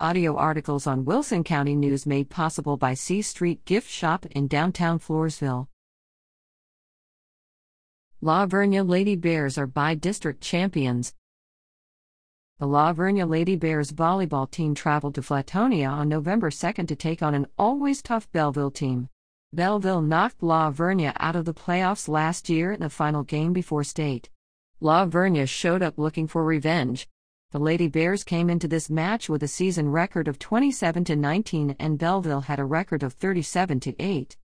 Audio articles on Wilson County News made possible by C Street Gift Shop in downtown Floresville. La Vernia Lady Bears are Bi-District champions. The La Vernia Lady Bears volleyball team traveled to Flatonia on November 2 to take on an always tough Bellville team. Bellville knocked La Vernia out of the playoffs last year in the final game before state. La Vernia showed up looking for revenge. The Lady Bears came into this match with a season record of 27 to 19 and Bellville had a record of 37 to 8.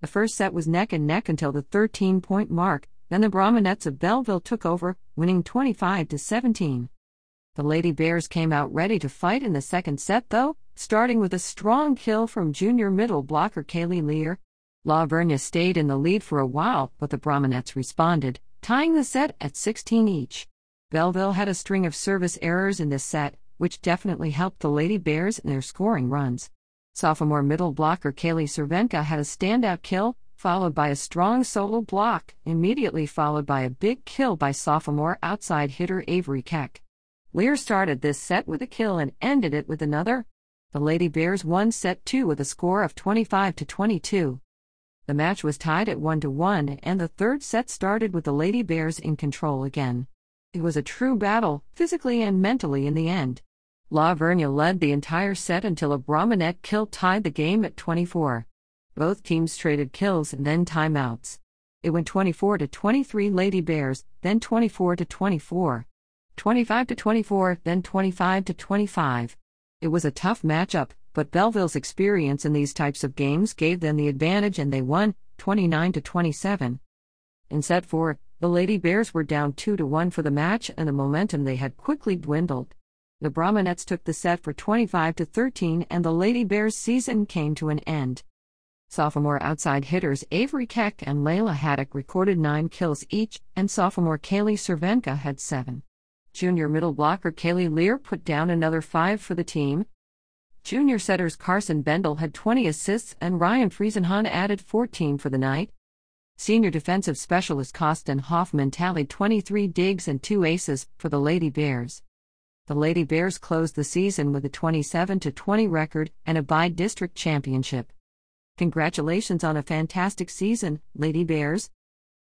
The first set was neck and neck until the 13-point mark, then the Brahmanettes of Bellville took over, winning 25 to 17. The Lady Bears came out ready to fight in the second set though, starting with a strong kill from junior middle blocker Kaylee Lear. La Vernia stayed in the lead for a while, but the Brahmanettes responded, tying the set at 16 each. Bellville had a string of service errors in this set, which definitely helped the Lady Bears in their scoring runs. Sophomore middle blocker Kaylee Cervenka had a standout kill, followed by a strong solo block, immediately followed by a big kill by sophomore outside hitter Avery Keck. Lear started this set with a kill and ended it with another. The Lady Bears won set 2 with a score of 25 to 22. The match was tied at 1 to 1 and the third set started with the Lady Bears in control again. It was a true battle, physically and mentally, in the end. La Vernia led the entire set until a Brahmanette kill tied the game at 24. Both teams traded kills and then timeouts. It went 24 to 23 Lady Bears, then 24 to 24. 25 to 24, then 25 to 25. It was a tough matchup, but Bellville's experience in these types of games gave them the advantage and they won 29 to 27. In set 4, the Lady Bears were down 2 to 1 for the match and the momentum they had quickly dwindled. The Brahmanettes took the set for 25 to 13 and the Lady Bears season came to an end. Sophomore outside hitters Avery Keck and Layla Haddock recorded 9 kills each, and sophomore Kaylee Cervenka had 7. Junior middle blocker Kaylee Lear put down another 5 for the team. Junior setters Carson Bendel had 20 assists and Ryan Friesenhahn added 14 for the night. Senior defensive specialist Costin Hoffman tallied 23 digs and 2 aces for the Lady Bears. The Lady Bears closed the season with a 27 20 record and a bi-district championship. Congratulations on a fantastic season, Lady Bears.